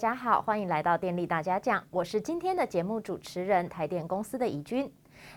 大家好，欢迎来到电力大家讲，我是今天的节目主持人台电公司的怡君。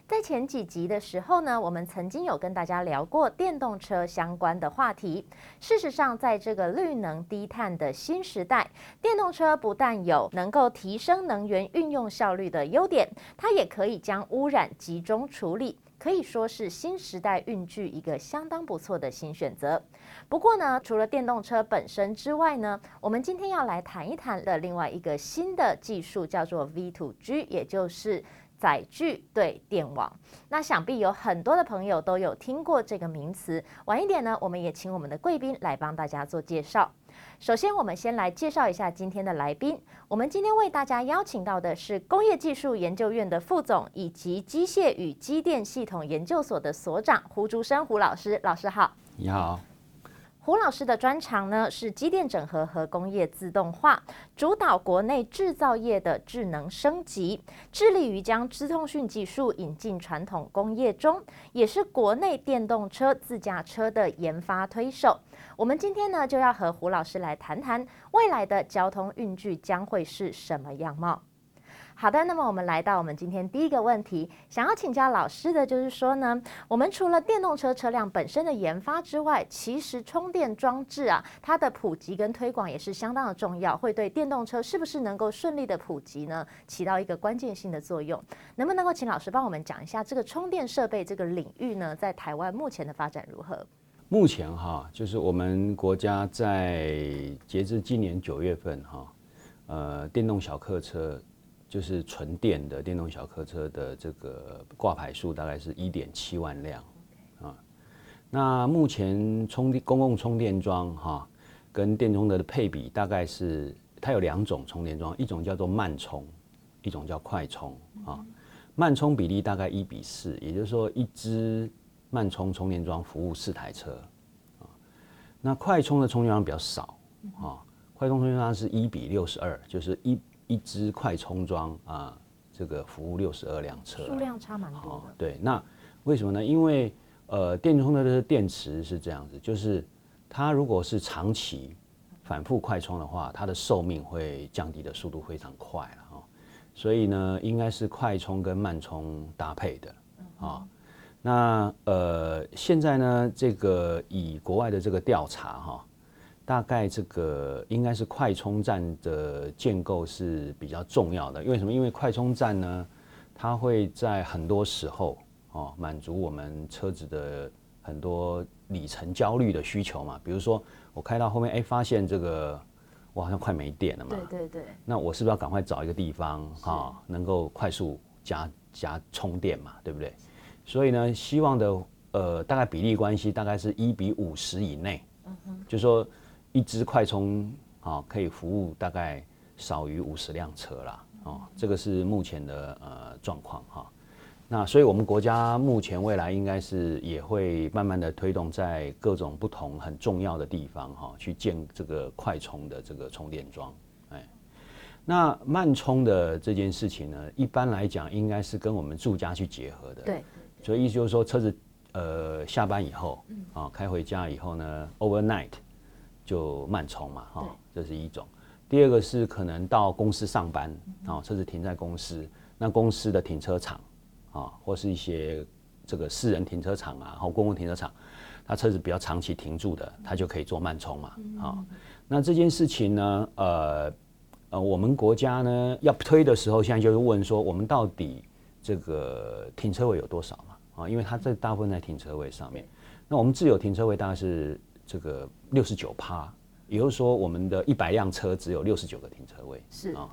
在前几集的时候呢，我们曾经有跟大家聊过电动车相关的话题。事实上，在这个绿能低碳的新时代，电动车不但有能够提升能源运用效率的优点，它也可以将污染集中处理。可以说是新时代运具一个相当不错的新选择。不过呢，除了电动车本身之外呢，我们今天要来谈一谈的另外一个新的技术叫做 V2G，也就是载具对电网。那想必有很多的朋友都有听过这个名词。晚一点呢，我们也请我们的贵宾来帮大家做介绍。首先，我们先来介绍一下今天的来宾。我们今天为大家邀请到的是工业技术研究院的副总，以及机械与机电系统研究所的所长胡竹生胡老师。老师好，你好。胡老师的专长呢是机电整合和工业自动化，主导国内制造业的智能升级，致力于将资通讯技术引进传统工业中，也是国内电动车自驾车的研发推手。我们今天呢就要和胡老师来谈谈未来的交通运具将会是什么样貌。好的，那么我们来到我们今天第一个问题，想要请教老师的就是说呢，我们除了电动车车辆本身的研发之外，其实充电装置啊，它的普及跟推广也是相当的重要，会对电动车是不是能够顺利的普及呢，起到一个关键性的作用。能不能够请老师帮我们讲一下这个充电设备这个领域呢，在台湾目前的发展如何？目前哈，就是我们国家在截至今年九月份哈，呃，电动小客车。就是纯电的电动小客车的这个挂牌数大概是一点七万辆啊。那目前充电公共充电桩哈，跟电动车的配比大概是它有两种充电桩，一种叫做慢充，一种叫快充啊。慢充比例大概一比四，也就是说一支慢充充电桩服务四台车啊。那快充的充电桩比较少啊，快充充电桩是一比六十二，就是一。一支快充桩啊，这个服务六十二辆车，数量差蛮多的。哦。对，那为什么呢？因为呃，电充的电池是这样子，就是它如果是长期反复快充的话，它的寿命会降低的速度非常快了哈。所以呢，应该是快充跟慢充搭配的啊。那呃，现在呢，这个以国外的这个调查哈。大概这个应该是快充站的建构是比较重要的，因为什么？因为快充站呢，它会在很多时候哦满足我们车子的很多里程焦虑的需求嘛。比如说我开到后面，哎，发现这个我好像快没电了嘛。对对对。那我是不是要赶快找一个地方哈，能够快速加加充电嘛？对不对？所以呢，希望的呃大概比例关系大概是一比五十以内。嗯哼。就说。一支快充啊，可以服务大概少于五十辆车啦，哦，这个是目前的呃状况哈。那所以我们国家目前未来应该是也会慢慢的推动在各种不同很重要的地方哈，去建这个快充的这个充电桩。哎，那慢充的这件事情呢，一般来讲应该是跟我们住家去结合的。对。所以意思就是说，车子呃下班以后啊，开回家以后呢，overnight。就慢充嘛，哈，这是一种。第二个是可能到公司上班，啊，车子停在公司，那公司的停车场，啊，或是一些这个私人停车场啊，或公共停车场，他车子比较长期停住的，他就可以做慢充嘛，啊，那这件事情呢，呃，呃，我们国家呢要推的时候，现在就是问说，我们到底这个停车位有多少嘛？啊，因为它这大部分在停车位上面，那我们自有停车位大概是。这个六十九趴，也就是说，我们的一百辆车只有六十九个停车位，是啊，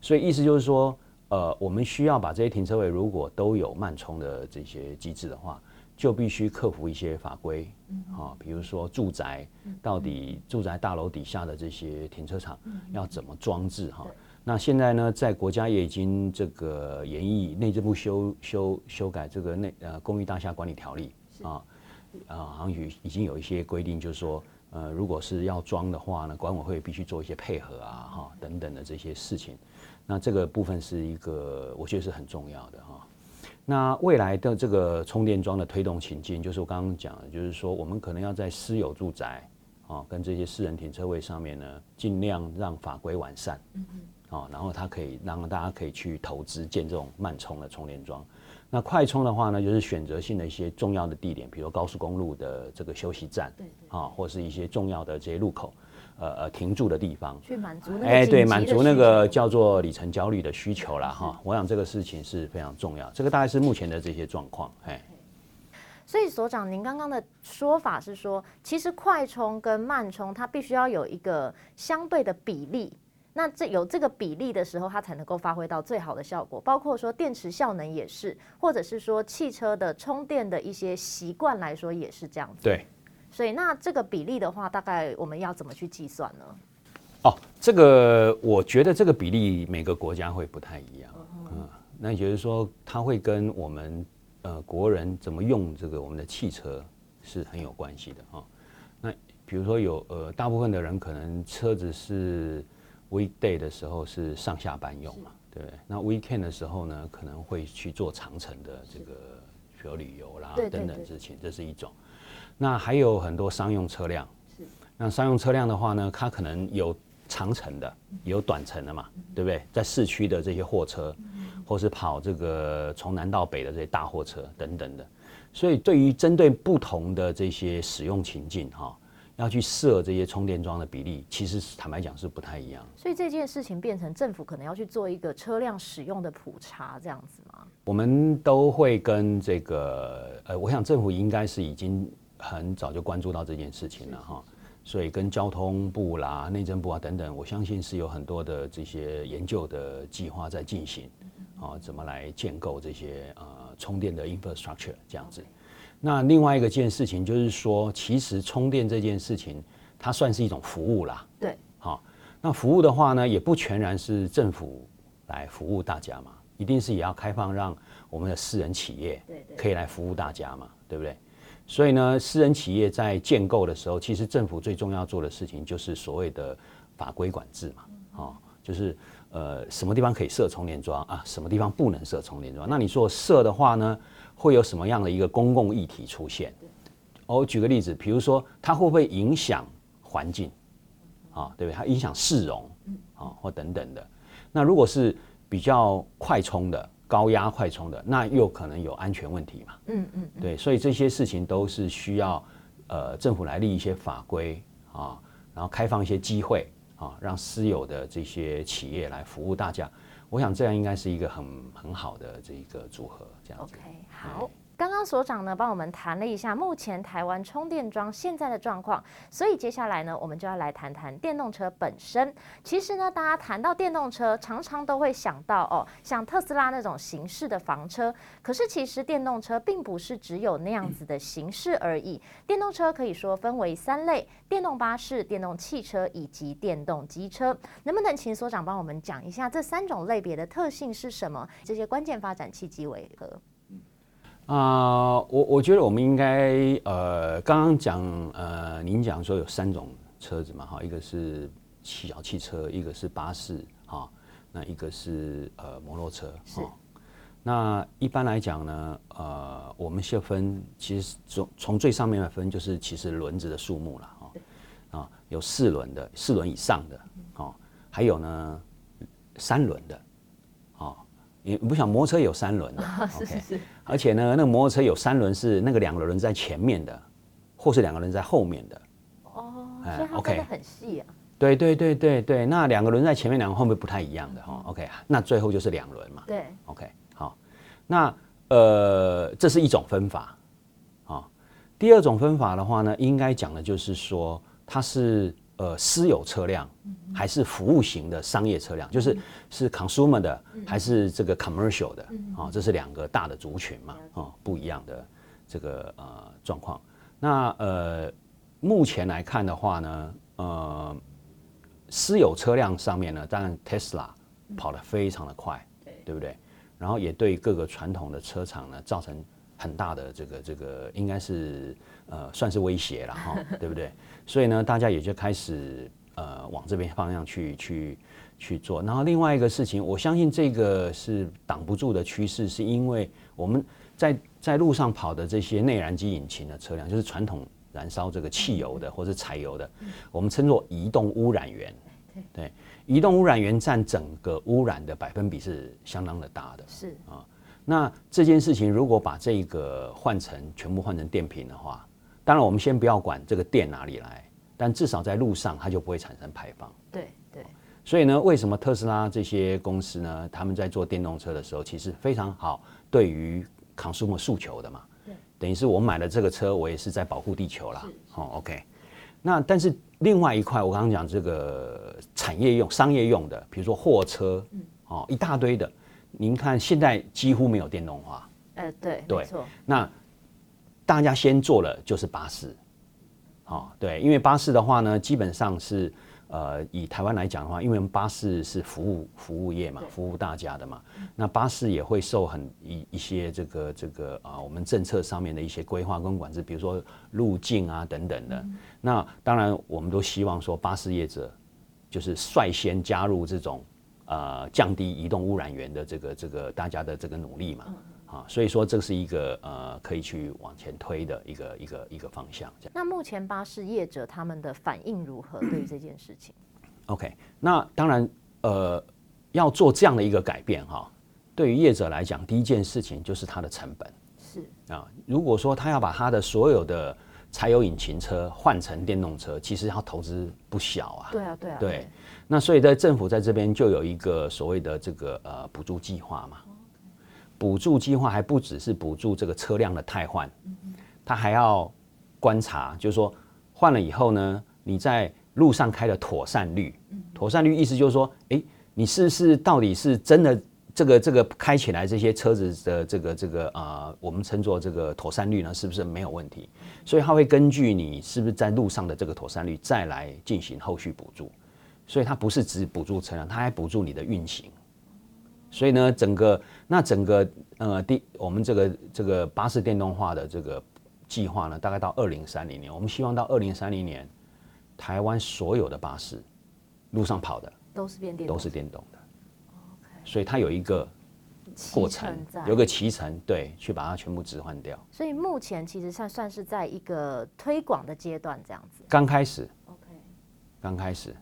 所以意思就是说，呃，我们需要把这些停车位如果都有慢充的这些机制的话，就必须克服一些法规，啊，比如说住宅到底住宅大楼底下的这些停车场要怎么装置哈？那现在呢，在国家也已经这个研议内政部修修修改这个内呃公寓大厦管理条例啊。啊，好像已已经有一些规定，就是说，呃，如果是要装的话呢，管委会必须做一些配合啊，哈，等等的这些事情。那这个部分是一个，我觉得是很重要的哈。那未来的这个充电桩的推动情境，就是我刚刚讲的，就是说，我们可能要在私有住宅，啊，跟这些私人停车位上面呢，尽量让法规完善，嗯哦，然后它可以让大家可以去投资建这种慢充的充电桩。那快充的话呢，就是选择性的一些重要的地点，比如高速公路的这个休息站，对，对，啊，或是一些重要的这些路口，呃呃，停住的地方，去满足那哎、欸，对，满足那个叫做里程焦虑的需求啦。哈。我想这个事情是非常重要，这个大概是目前的这些状况，哎。所以所长，您刚刚的说法是说，其实快充跟慢充它必须要有一个相对的比例。那这有这个比例的时候，它才能够发挥到最好的效果。包括说电池效能也是，或者是说汽车的充电的一些习惯来说也是这样子。对。所以那这个比例的话，大概我们要怎么去计算呢？哦，这个我觉得这个比例每个国家会不太一样。嗯。那也就是说，它会跟我们呃国人怎么用这个我们的汽车是很有关系的哈。那比如说有呃大部分的人可能车子是。Weekday 的时候是上下班用嘛，对不对？那 Weekend 的时候呢，可能会去做长程的这个，比如旅游啦等等事情，这是一种。那还有很多商用车辆，那商用车辆的话呢，它可能有长程的，有短程的嘛，对不对？在市区的这些货车，或是跑这个从南到北的这些大货车等等的。所以对于针对不同的这些使用情境，哈。要去设这些充电桩的比例，其实坦白讲是不太一样。所以这件事情变成政府可能要去做一个车辆使用的普查，这样子吗？我们都会跟这个呃，我想政府应该是已经很早就关注到这件事情了哈。所以跟交通部啦、内政部啊等等，我相信是有很多的这些研究的计划在进行啊，怎么来建构这些呃充电的 infrastructure 这样子。Okay. 那另外一个件事情就是说，其实充电这件事情，它算是一种服务啦。对，好，那服务的话呢，也不全然是政府来服务大家嘛，一定是也要开放让我们的私人企业可以来服务大家嘛，对不对？所以呢，私人企业在建构的时候，其实政府最重要做的事情就是所谓的法规管制嘛，哦，就是呃，什么地方可以设充电桩啊，什么地方不能设充电桩。那你说设的话呢？会有什么样的一个公共议题出现？我举个例子，比如说它会不会影响环境啊？对不对？它影响市容啊，或等等的。那如果是比较快充的、高压快充的，那又可能有安全问题嘛？嗯嗯，对，所以这些事情都是需要呃政府来立一些法规啊，然后开放一些机会啊，让私有的这些企业来服务大家。我想这样应该是一个很很好的这一个组合，这样子。好。刚刚所长呢帮我们谈了一下目前台湾充电桩现在的状况，所以接下来呢，我们就要来谈谈电动车本身。其实呢，大家谈到电动车，常常都会想到哦，像特斯拉那种形式的房车。可是其实电动车并不是只有那样子的形式而已。电动车可以说分为三类：电动巴士、电动汽车以及电动机车。能不能请所长帮我们讲一下这三种类别的特性是什么？这些关键发展契机为何？啊、呃，我我觉得我们应该呃，刚刚讲呃，您讲说有三种车子嘛，哈，一个是小汽车，一个是巴士，哈，那一个是呃摩托车，哈。那一般来讲呢，呃，我们先分，其实从从最上面来分，就是其实轮子的数目了，哈，啊，有四轮的，四轮以上的，哦，还有呢三轮的。你不想摩托车有三轮 的，OK，而且呢，那个摩托车有三轮是那个两个轮在前面的，或是两个轮在后面的。哦，所以它分得很细啊。对对对对对，那两个轮在前面，两个后面不太一样的哈。OK，那最后就是两轮嘛。对。OK，好，那呃，这是一种分法啊。第二种分法的话呢，应该讲的就是说它是。呃，私有车辆还是服务型的商业车辆，就是是 consumer 的还是这个 commercial 的啊？这是两个大的族群嘛，啊，不一样的这个呃状况。那呃，目前来看的话呢，呃，私有车辆上面呢，当然 Tesla 跑得非常的快，对不对？然后也对各个传统的车厂呢造成很大的这个这个应该是呃算是威胁了哈，对不对？所以呢，大家也就开始呃往这边方向去去去做。然后另外一个事情，我相信这个是挡不住的趋势，是因为我们在在路上跑的这些内燃机引擎的车辆，就是传统燃烧这个汽油的或者柴油的，我们称作移动污染源。对，移动污染源占整个污染的百分比是相当的大的。是啊，那这件事情如果把这个换成全部换成电瓶的话，当然我们先不要管这个电哪里来，但至少在路上它就不会产生排放。对对。所以呢，为什么特斯拉这些公司呢？他们在做电动车的时候，其实非常好，对于 consumer 诉求的嘛。对。等于是我买了这个车，我也是在保护地球啦。哦，OK。那但是另外一块，我刚刚讲这个产业用、商业用的，比如说货车，哦，一大堆的。您看现在几乎没有电动化。呃，对，对，没错。那大家先做了就是巴士，哦，对，因为巴士的话呢，基本上是。呃，以台湾来讲的话，因为我们巴士是服务服务业嘛，服务大家的嘛，那巴士也会受很一一些这个这个啊，我们政策上面的一些规划跟管制，比如说路径啊等等的。那当然，我们都希望说巴士业者就是率先加入这种呃降低移动污染源的这个这个大家的这个努力嘛。啊，所以说这是一个呃可以去往前推的一个一个一个方向。这样。那目前巴士业者他们的反应如何？对于这件事情？OK，那当然呃要做这样的一个改变哈，对于业者来讲，第一件事情就是它的成本是啊。如果说他要把他的所有的柴油引擎车换成电动车，其实要投资不小啊。对啊，对啊。对，那所以在政府在这边就有一个所谓的这个呃补助计划嘛。补助计划还不只是补助这个车辆的汰换，他还要观察，就是说换了以后呢，你在路上开的妥善率，妥善率意思就是说，诶，你是不是到底是真的这个这个开起来这些车子的这个这个啊、呃，我们称作这个妥善率呢，是不是没有问题？所以他会根据你是不是在路上的这个妥善率，再来进行后续补助。所以它不是只补助车辆，它还补助你的运行。所以呢，整个那整个呃，第我们这个这个巴士电动化的这个计划呢，大概到二零三零年，我们希望到二零三零年，台湾所有的巴士路上跑的都是变电，都是电动的。所以它有一个过程，有个期程，对，去把它全部置换掉。所以目前其实算算是在一个推广的阶段，这样子。刚开始，OK，刚开始。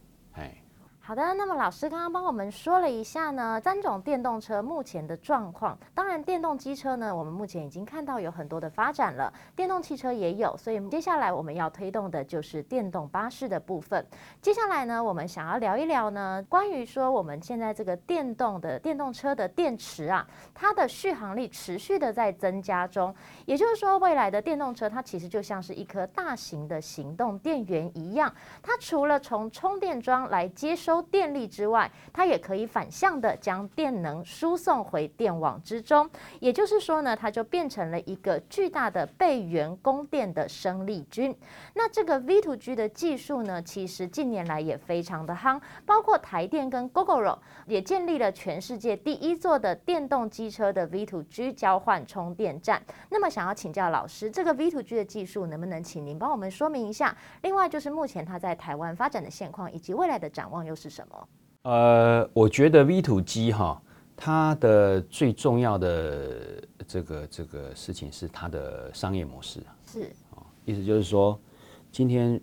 好的，那么老师刚刚帮我们说了一下呢，三种电动车目前的状况。当然，电动机车呢，我们目前已经看到有很多的发展了，电动汽车也有。所以接下来我们要推动的就是电动巴士的部分。接下来呢，我们想要聊一聊呢，关于说我们现在这个电动的电动车的电池啊，它的续航力持续的在增加中。也就是说，未来的电动车它其实就像是一颗大型的行动电源一样，它除了从充电桩来接收。电力之外，它也可以反向的将电能输送回电网之中。也就是说呢，它就变成了一个巨大的备源供电的生力军。那这个 V2G 的技术呢，其实近年来也非常的夯，包括台电跟 Gogoro 也建立了全世界第一座的电动机车的 V2G 交换充电站。那么，想要请教老师，这个 V2G 的技术能不能请您帮我们说明一下？另外，就是目前它在台湾发展的现况以及未来的展望又是什么？呃，我觉得 V to G 哈，它的最重要的这个这个事情是它的商业模式。是啊，意思就是说，今天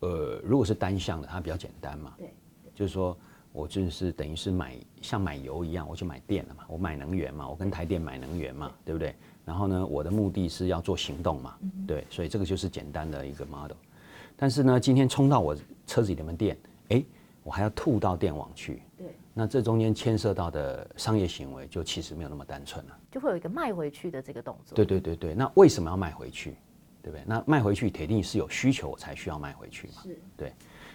呃，如果是单向的，它比较简单嘛。对。就是说我就是等于是买像买油一样，我去买电了嘛，我买能源嘛，我跟台电买能源嘛，对，对不对？然后呢，我的目的是要做行动嘛，嗯、对，所以这个就是简单的一个 model。但是呢，今天充到我车子里面电，哎。我还要吐到电网去，对，那这中间牵涉到的商业行为就其实没有那么单纯了，就会有一个卖回去的这个动作。对对对对，那为什么要卖回去？对不对？那卖回去铁定是有需求才需要卖回去嘛。是，对。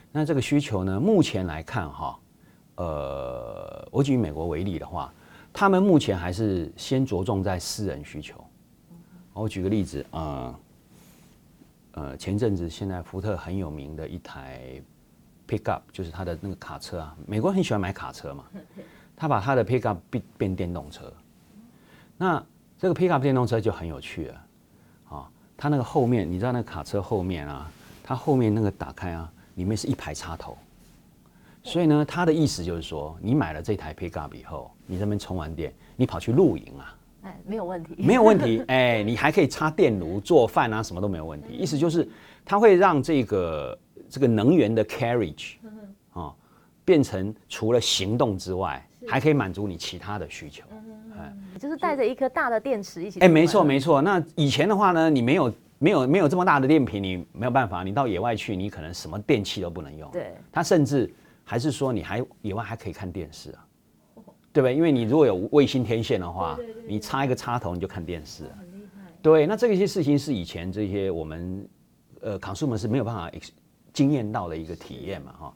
那这个需求呢，目前来看哈，呃，我举美国为例的话，他们目前还是先着重在私人需求。我举个例子，呃，呃，前阵子现在福特很有名的一台。Pickup 就是他的那个卡车啊，美国人很喜欢买卡车嘛。他把他的 Pickup 变变电动车，那这个 Pickup 电动车就很有趣了啊。它那个后面，你知道那个卡车后面啊，它后面那个打开啊，里面是一排插头。所以呢，他的意思就是说，你买了这台 Pickup 以后，你这边充完电，你跑去露营啊，哎，没有问题，没有问题，哎，你还可以插电炉做饭啊，什么都没有问题。意思就是它会让这个这个能源的 carriage 啊，变成除了行动之外，还可以满足你其他的需求。哎，就是带着一颗大的电池一起。哎，没错没错。那以前的话呢，你没有没有没有这么大的电瓶，你没有办法，你到野外去，你可能什么电器都不能用。对，它甚至还是说你还野外还可以看电视啊。对不对？因为你如果有卫星天线的话，你插一个插头你就看电视。对，那这些事情是以前这些我们呃 consumer 是没有办法经验到的一个体验嘛，哈，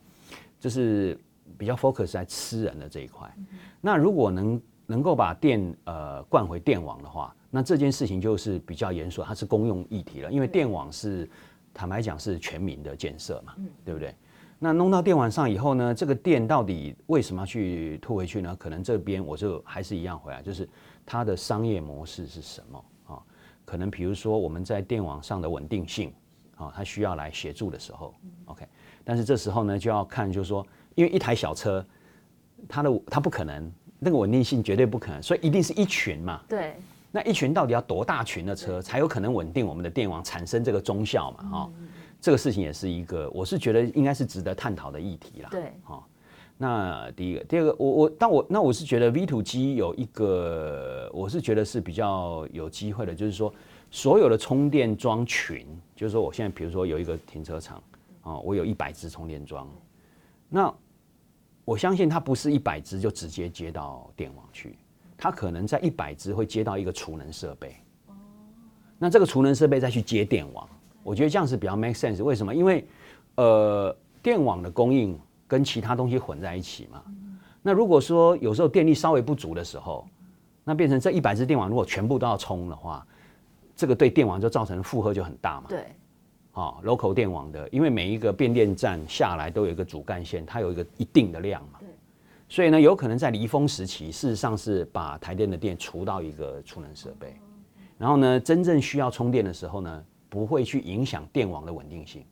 就是比较 focus 在吃人的这一块。嗯、那如果能能够把电呃灌回电网的话，那这件事情就是比较严肃，它是公用议题了。因为电网是坦白讲是全民的建设嘛，嗯、对不对？那弄到电网上以后呢，这个电到底为什么要去吐回去呢？可能这边我就还是一样回来，就是它的商业模式是什么啊？可能比如说我们在电网上的稳定性啊，他需要来协助的时候，OK。但是这时候呢，就要看就是说，因为一台小车，它的它不可能那个稳定性绝对不可能，所以一定是一群嘛。对。那一群到底要多大群的车才有可能稳定我们的电网，产生这个综效嘛？哈。这个事情也是一个，我是觉得应该是值得探讨的议题啦。对，好，那第一个，第二个，我我，但我那我是觉得 V to G 有一个，我是觉得是比较有机会的，就是说所有的充电桩群，就是说我现在比如说有一个停车场啊，我有一百只充电桩，那我相信它不是一百只就直接接到电网去，它可能在一百只会接到一个储能设备，那这个储能设备再去接电网。我觉得这样是比较 make sense。为什么？因为，呃，电网的供应跟其他东西混在一起嘛。那如果说有时候电力稍微不足的时候，那变成这一百只电网如果全部都要充的话，这个对电网就造成负荷就很大嘛。对。哦，local 电网的，因为每一个变电站下来都有一个主干线，它有一个一定的量嘛。对。所以呢，有可能在离峰时期，事实上是把台电的电除到一个储能设备，然后呢，真正需要充电的时候呢。不会去影响电网的稳定性，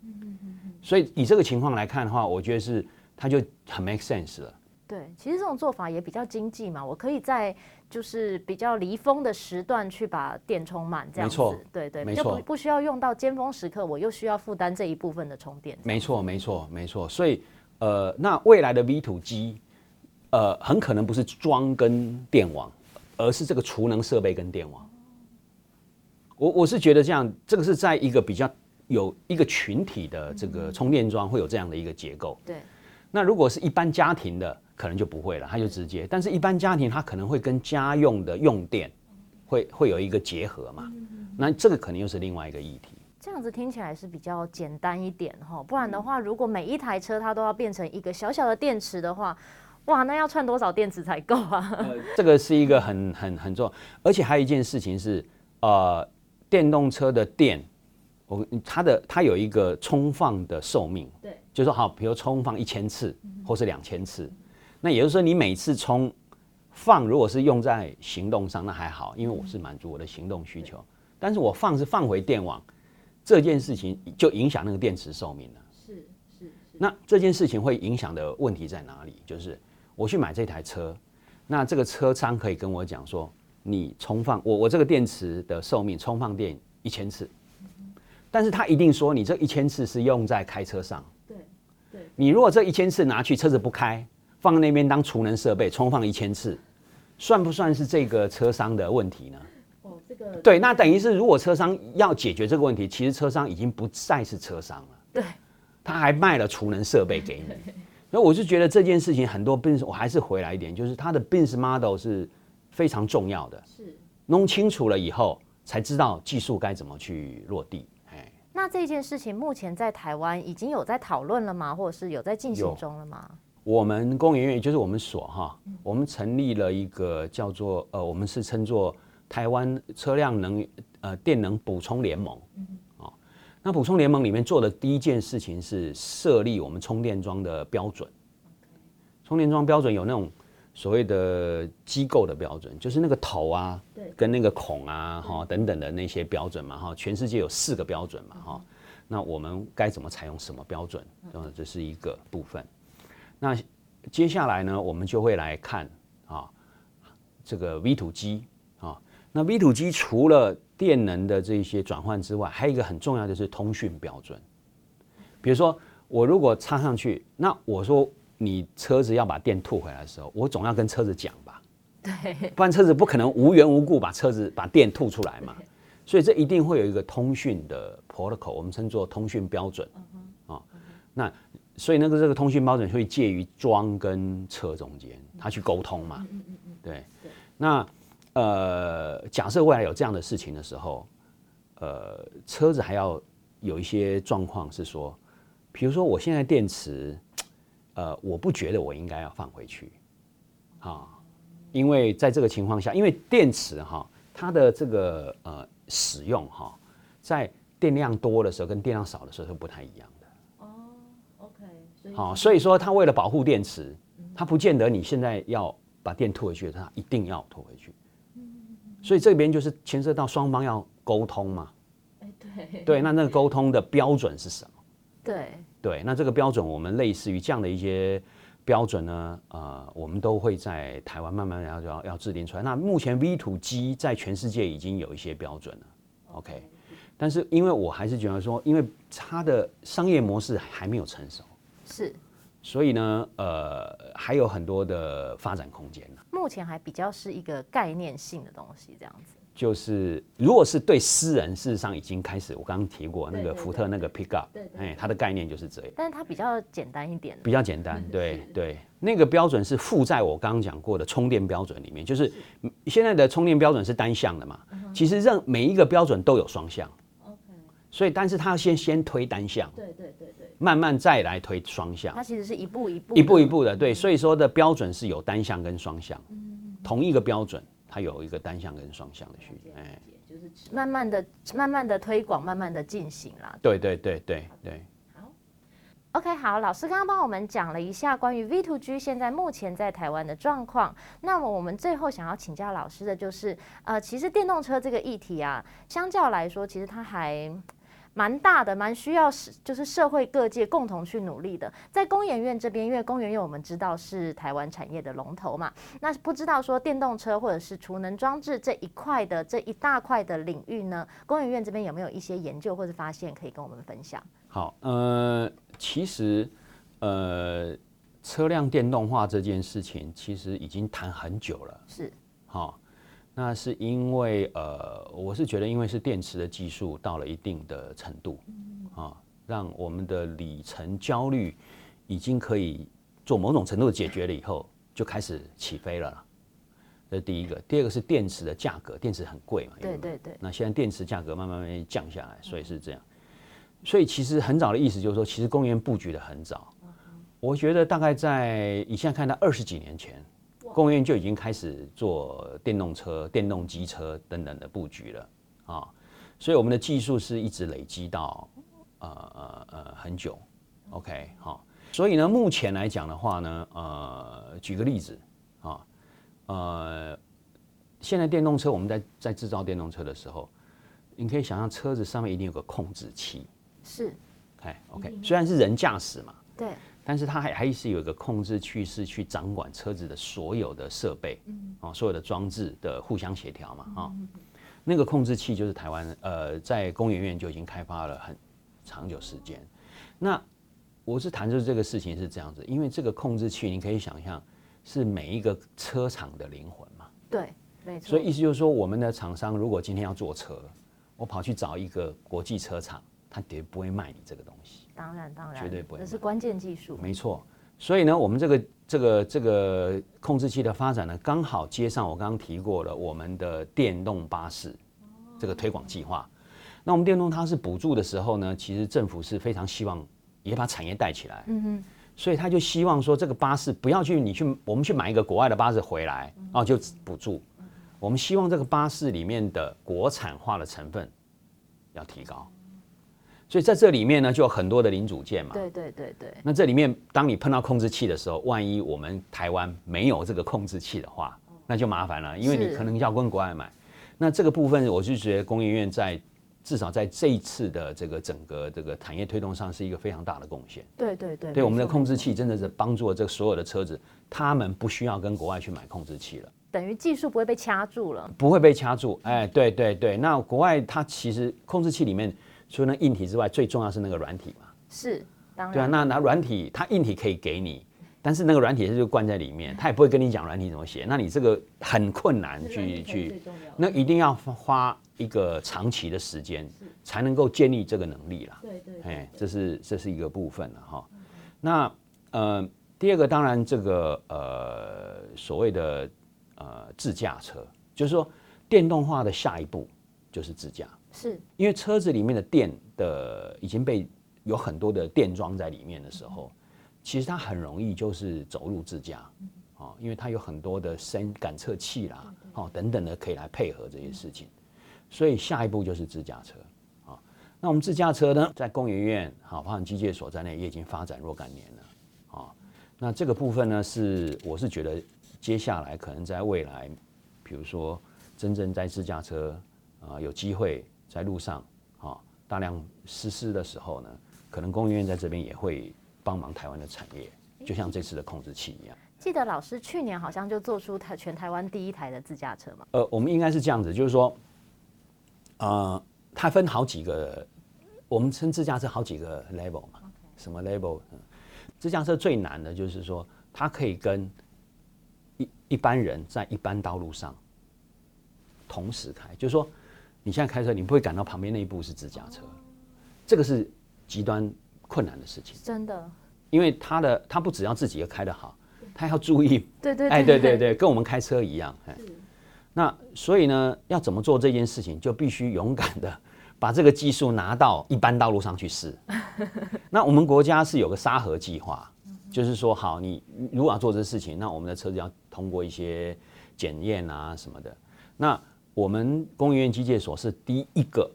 所以以这个情况来看的话，我觉得是它就很 make sense 了。对，其实这种做法也比较经济嘛，我可以在就是比较离峰的时段去把电充满，这样子。没错，对对，没错，就不不需要用到尖峰时刻，我又需要负担这一部分的充电。没错，没错，没错。所以呃，那未来的 V2G 呃，很可能不是装跟电网，而是这个储能设备跟电网。我我是觉得这样，这个是在一个比较有一个群体的这个充电桩会有这样的一个结构。对。那如果是一般家庭的，可能就不会了，它就直接。但是，一般家庭它可能会跟家用的用电会会有一个结合嘛。那这个可能又是另外一个议题。这样子听起来是比较简单一点哈，不然的话，如果每一台车它都要变成一个小小的电池的话，哇，那要串多少电池才够啊？呃，这个是一个很 很很重要，而且还有一件事情是，呃。电动车的电，我它的它有一个充放的寿命，对，就是说好，比如充放一千次，或是两千次，那也就是说你每次充放，如果是用在行动上，那还好，因为我是满足我的行动需求。但是我放是放回电网，这件事情就影响那个电池寿命了。是是是。那这件事情会影响的问题在哪里？就是我去买这台车，那这个车商可以跟我讲说。你充放我我这个电池的寿命充放电一千次，但是他一定说你这一千次是用在开车上。对对。你如果这一千次拿去车子不开，放那边当储能设备充放一千次，算不算是这个车商的问题呢？哦，这个对，那等于是如果车商要解决这个问题，其实车商已经不再是车商了。对。他还卖了储能设备给你，所以我就觉得这件事情很多 business，我还是回来一点，就是他的 business model 是。非常重要的，是弄清楚了以后，才知道技术该怎么去落地。哎，那这件事情目前在台湾已经有在讨论了吗？或者是有在进行中了吗？我们工研院也就是我们所哈，我们成立了一个叫做呃，我们是称作台湾车辆能呃电能补充联盟。哦，那补充联盟里面做的第一件事情是设立我们充电桩的标准。充电桩标准有那种。所谓的机构的标准，就是那个头啊，跟那个孔啊，哈等等的那些标准嘛，哈，全世界有四个标准嘛，哈，那我们该怎么采用什么标准？嗯，这是一个部分。那接下来呢，我们就会来看啊，这个 V2G 啊，那 V to G 除了电能的这些转换之外，还有一个很重要的是通讯标准。比如说，我如果插上去，那我说你车子要把电吐回来的时候，我总要跟车子讲吧？对，不然车子不可能无缘无故把车子把电吐出来嘛。所以这一定会有一个通讯的 protocol，我们称作通讯标准啊。那所以那个这个通讯标准会介于桩跟车中间，它去沟通嘛。对，那呃，假设未来有这样的事情的时候，呃，车子还要有一些状况是说，比如说我现在电池，呃，我不觉得我应该要放回去，啊，因为在这个情况下，因为电池哈，它的这个呃。使用哈，在电量多的时候跟电量少的时候是不太一样。哦，所以说它为了保护电池，它不见得你现在要把电吐回去，它一定要吐回去。所以这边就是牵涉到双方要沟通嘛。对，对，那那个沟通的标准是什么？对，对，那这个标准我们类似于这样的一些标准呢，呃，我们都会在台湾慢慢要要要制定出来。那目前 V to G 在全世界已经有一些标准了，OK。但是因为我还是觉得说，因为它的商业模式还没有成熟，是，所以呢，呃，还有很多的发展空间呢。目前还比较是一个概念性的东西，这样子。就是，如果是对私人，事实上已经开始。我刚刚提过那个福特那个 Pickup，哎，它的概念就是这样。但是它比较简单一点。比较简单，对对。那个标准是附在我刚刚讲过的充电标准里面，就是现在的充电标准是单向的嘛。其实任每一个标准都有双向。OK。所以，但是它要先先推单向，对对对对，慢慢再来推双向。它其实是一步一步一步一步的，对。所以说的标准是有单向跟双向，同一个标准。它有一个单向跟双向的需求，哎，就是慢慢的、慢慢的推广，慢慢的进行啦。对对对对对。好，OK，好，老师刚刚帮我们讲了一下关于 V to G 现在目前在台湾的状况。那么我们最后想要请教老师的就是，呃，其实电动车这个议题啊，相较来说，其实它还。蛮大的，蛮需要是就是社会各界共同去努力的。在工研院这边，因为工研院我们知道是台湾产业的龙头嘛，那不知道说电动车或者是储能装置这一块的这一大块的领域呢，工研院这边有没有一些研究或者发现可以跟我们分享？好，呃，其实呃，车辆电动化这件事情其实已经谈很久了，是，好。那是因为呃，我是觉得，因为是电池的技术到了一定的程度，啊，让我们的里程焦虑已经可以做某种程度的解决了以后，就开始起飞了。这是第一个，第二个是电池的价格，电池很贵嘛，对对对。那现在电池价格慢慢慢降下来，所以是这样。所以其实很早的意思就是说，其实公园布局的很早。我觉得大概在你现在看到二十几年前。工研院就已经开始做电动车、电动机车等等的布局了啊，所以我们的技术是一直累积到呃呃呃很久，OK 好，所以呢，目前来讲的话呢，呃，举个例子啊，呃，现在电动车我们在在制造电动车的时候，你可以想象车子上面一定有个控制器，是，OK OK，虽然是人驾驶嘛，对。但是它还还是有一个控制器，是去掌管车子的所有的设备，啊，所有的装置的互相协调嘛，啊，那个控制器就是台湾呃，在工研院就已经开发了很长久时间。那我是谈就是这个事情是这样子，因为这个控制器你可以想象是每一个车厂的灵魂嘛，对，没错。所以意思就是说，我们的厂商如果今天要做车，我跑去找一个国际车厂，他绝对不会卖你这个东西。当然，当然，绝对不会。这是关键技术。没错，所以呢，我们这个这个这个控制器的发展呢，刚好接上我刚刚提过了我们的电动巴士这个推广计划。那我们电动巴士补助的时候呢，其实政府是非常希望也把产业带起来。嗯哼。所以他就希望说，这个巴士不要去你去我们去买一个国外的巴士回来，然后就补助。我们希望这个巴士里面的国产化的成分要提高。所以在这里面呢，就有很多的零组件嘛。对对对对。那这里面，当你碰到控制器的时候，万一我们台湾没有这个控制器的话，那就麻烦了，因为你可能要跟国外买。那这个部分，我就觉得工研院在至少在这一次的这个整个这个产业推动上是一个非常大的贡献。对对对。对我们的控制器真的是帮助了这所有的车子，他们不需要跟国外去买控制器了。等于技术不会被掐住了，不会被掐住。哎，对对对，那国外它其实控制器里面除了硬体之外，最重要是那个软体嘛。是，当然。对啊，那那软体它硬体可以给你，但是那个软体是就关在里面，它也不会跟你讲软体怎么写，那你这个很困难去去，那一定要花一个长期的时间才能够建立这个能力啦。对对，哎，这是这是一个部分了哈。那呃。第二个当然，这个呃所谓的呃自驾车，就是说电动化的下一步就是自驾，是因为车子里面的电的已经被有很多的电装在里面的时候，其实它很容易就是走入自驾，啊，因为它有很多的声感测器啦，哦等等的可以来配合这些事情，所以下一步就是自驾车啊。那我们自驾车呢，在工研院好，发展机械所在内，也已经发展若干年了。啊那这个部分呢，是我是觉得接下来可能在未来，比如说真正在自驾车啊有机会在路上啊大量实施的时候呢，可能工研院在这边也会帮忙台湾的产业，就像这次的控制器一样。记得老师去年好像就做出台全台湾第一台的自驾车嘛？呃，我们应该是这样子，就是说，呃，它分好几个，我们称自驾车好几个 level 嘛.什么 level？自驾车最难的就是说，它可以跟一一般人在一般道路上同时开，就是说，你现在开车，你不会感到旁边那一部是自驾车，这个是极端困难的事情。真的，因为他的他不只要自己要开得好，他要注意，对对，哎，对对对，跟我们开车一样，哎，那所以呢，要怎么做这件事情，就必须勇敢的。把这个技术拿到一般道路上去试。那我们国家是有个沙盒计划，就是说，好，你如果要做这事情，那我们的车子要通过一些检验啊什么的。那我们工研院机械所是第一个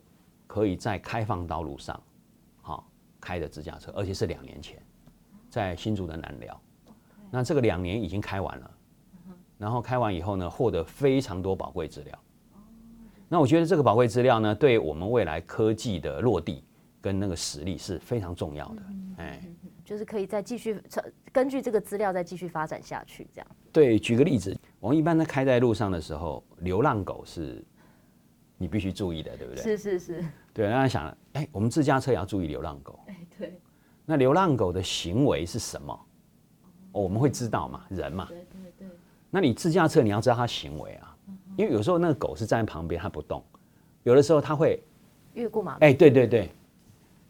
可以在开放道路上，好开的自驾车，而且是两年前，在新竹的南寮。那这个两年已经开完了，然后开完以后呢，获得非常多宝贵资料。那我觉得这个宝贵资料呢，对我们未来科技的落地跟那个实力是非常重要的。哎，就是可以再继续根据这个资料再继续发展下去，这样。对，举个例子，我们一般在开在路上的时候，流浪狗是你必须注意的，对不对？是是是。对，大家想，哎，我们自驾车也要注意流浪狗。哎，对。那流浪狗的行为是什么？哦，我们会知道嘛，人嘛。对对对。那你自驾车你要知道它行为啊。因为有时候那个狗是站在旁边，它不动；有的时候它会越过马路。哎，对对对，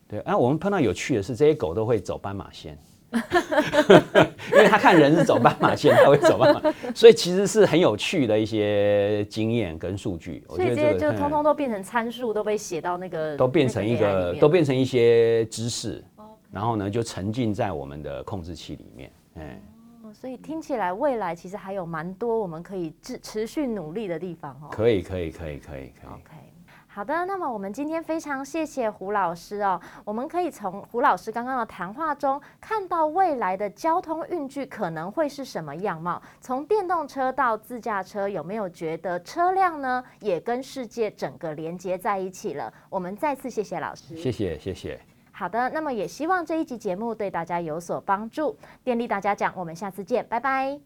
对。然后我们碰到有趣的是，这些狗都会走斑马线，因为他看人是走斑马线，他会走斑马。所以其实是很有趣的一些经验跟数据。所以这些就通通都变成参数，都被写到那个都变成一个，都变成一些知识，然后呢就沉浸在我们的控制器里面，哎。所以听起来，未来其实还有蛮多我们可以持持续努力的地方哦。可以，可以，可以，可以，可以。OK，好的。那么我们今天非常谢谢胡老师哦。我们可以从胡老师刚刚的谈话中看到未来的交通运具可能会是什么样貌。从电动车到自驾车，有没有觉得车辆呢也跟世界整个连接在一起了？我们再次谢谢老师。谢谢，谢谢。好的，那么也希望这一集节目对大家有所帮助。电力大家讲，我们下次见，拜拜。